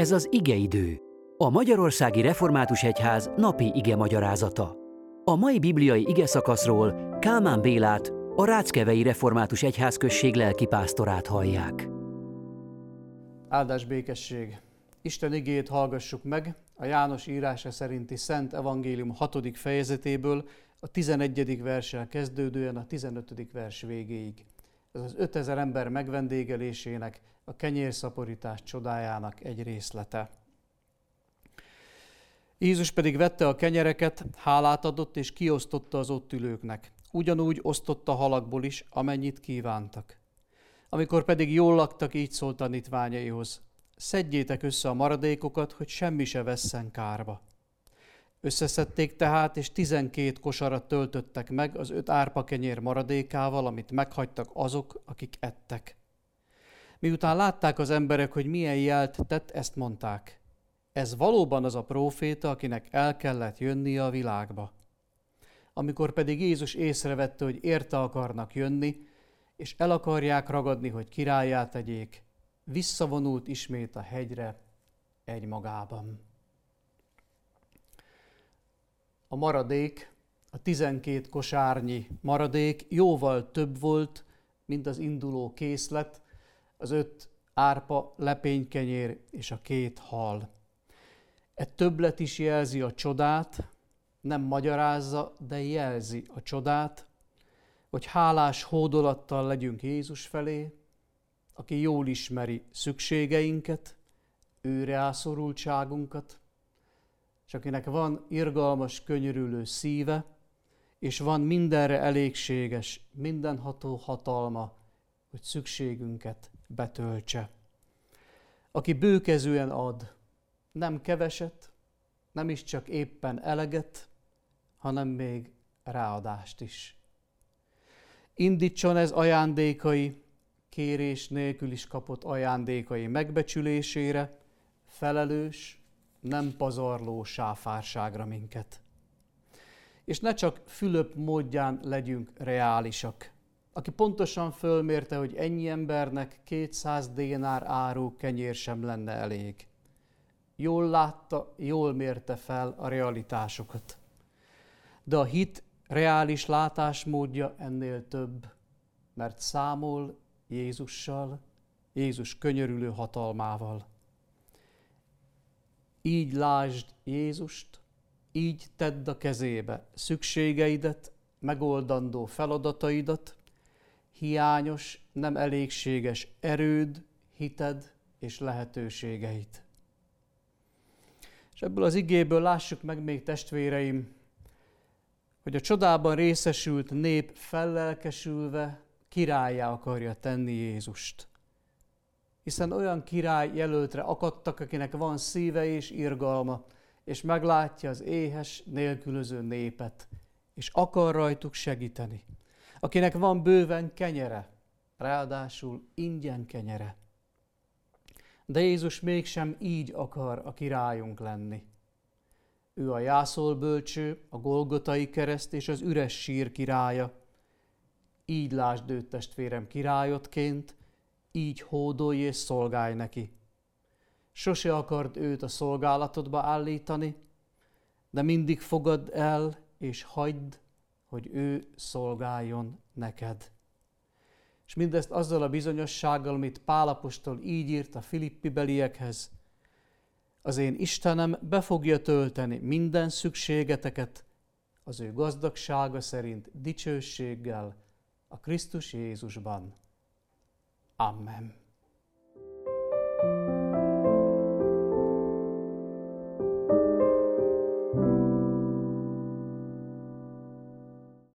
Ez az igeidő, a Magyarországi Református Egyház napi ige magyarázata. A mai bibliai ige szakaszról Kálmán Bélát, a Ráckevei Református Egyházközség lelkipásztorát hallják. Áldás békesség! Isten igét hallgassuk meg a János írása szerinti Szent Evangélium 6. fejezetéből, a 11. verssel kezdődően a 15. vers végéig. Ez az 5000 ember megvendégelésének, a kenyérszaporítás csodájának egy részlete. Jézus pedig vette a kenyereket, hálát adott és kiosztotta az ott ülőknek. Ugyanúgy osztotta halakból is, amennyit kívántak. Amikor pedig jól laktak, így szólt tanítványaihoz. Szedjétek össze a maradékokat, hogy semmi se vesszen kárba. Összeszedték tehát, és tizenkét kosarat töltöttek meg az öt árpa kenyér maradékával, amit meghagytak azok, akik ettek. Miután látták az emberek, hogy milyen jelt tett, ezt mondták. Ez valóban az a próféta, akinek el kellett jönnie a világba. Amikor pedig Jézus észrevette, hogy érte akarnak jönni, és el akarják ragadni, hogy királyát tegyék, visszavonult ismét a hegyre egy A maradék, a tizenkét kosárnyi maradék jóval több volt, mint az induló készlet, az öt árpa, lepénykenyér és a két hal. E többlet is jelzi a csodát, nem magyarázza, de jelzi a csodát, hogy hálás hódolattal legyünk Jézus felé, aki jól ismeri szükségeinket, őreászorultságunkat, és akinek van irgalmas, könyörülő szíve, és van mindenre elégséges, mindenható hatalma, hogy szükségünket betöltse. Aki bőkezően ad, nem keveset, nem is csak éppen eleget, hanem még ráadást is. Indítson ez ajándékai, kérés nélkül is kapott ajándékai megbecsülésére, felelős, nem pazarló sáfárságra minket. És ne csak Fülöp módján legyünk reálisak, aki pontosan fölmérte, hogy ennyi embernek 200 dénár áru kenyér sem lenne elég. Jól látta, jól mérte fel a realitásokat. De a hit reális látásmódja ennél több, mert számol Jézussal, Jézus könyörülő hatalmával. Így lásd Jézust, így tedd a kezébe szükségeidet, megoldandó feladataidat, hiányos, nem elégséges erőd, hited és lehetőségeit. És ebből az igéből lássuk meg még testvéreim, hogy a csodában részesült nép fellelkesülve királyá akarja tenni Jézust. Hiszen olyan király jelöltre akadtak, akinek van szíve és irgalma, és meglátja az éhes, nélkülöző népet, és akar rajtuk segíteni. Akinek van bőven kenyere, ráadásul ingyen kenyere. De Jézus mégsem így akar a királyunk lenni. Ő a jászolbölcső, a Golgotai kereszt és az üres sír királya. Így lásd őt testvérem királyodként, így hódolj és szolgálj neki. Sose akard őt a szolgálatodba állítani, de mindig fogad el és hagyd, hogy ő szolgáljon neked. És mindezt azzal a bizonyossággal, amit Pálapostól így írt a Filippi beliekhez, az én Istenem be fogja tölteni minden szükségeteket az ő gazdagsága szerint dicsőséggel a Krisztus Jézusban. Amen.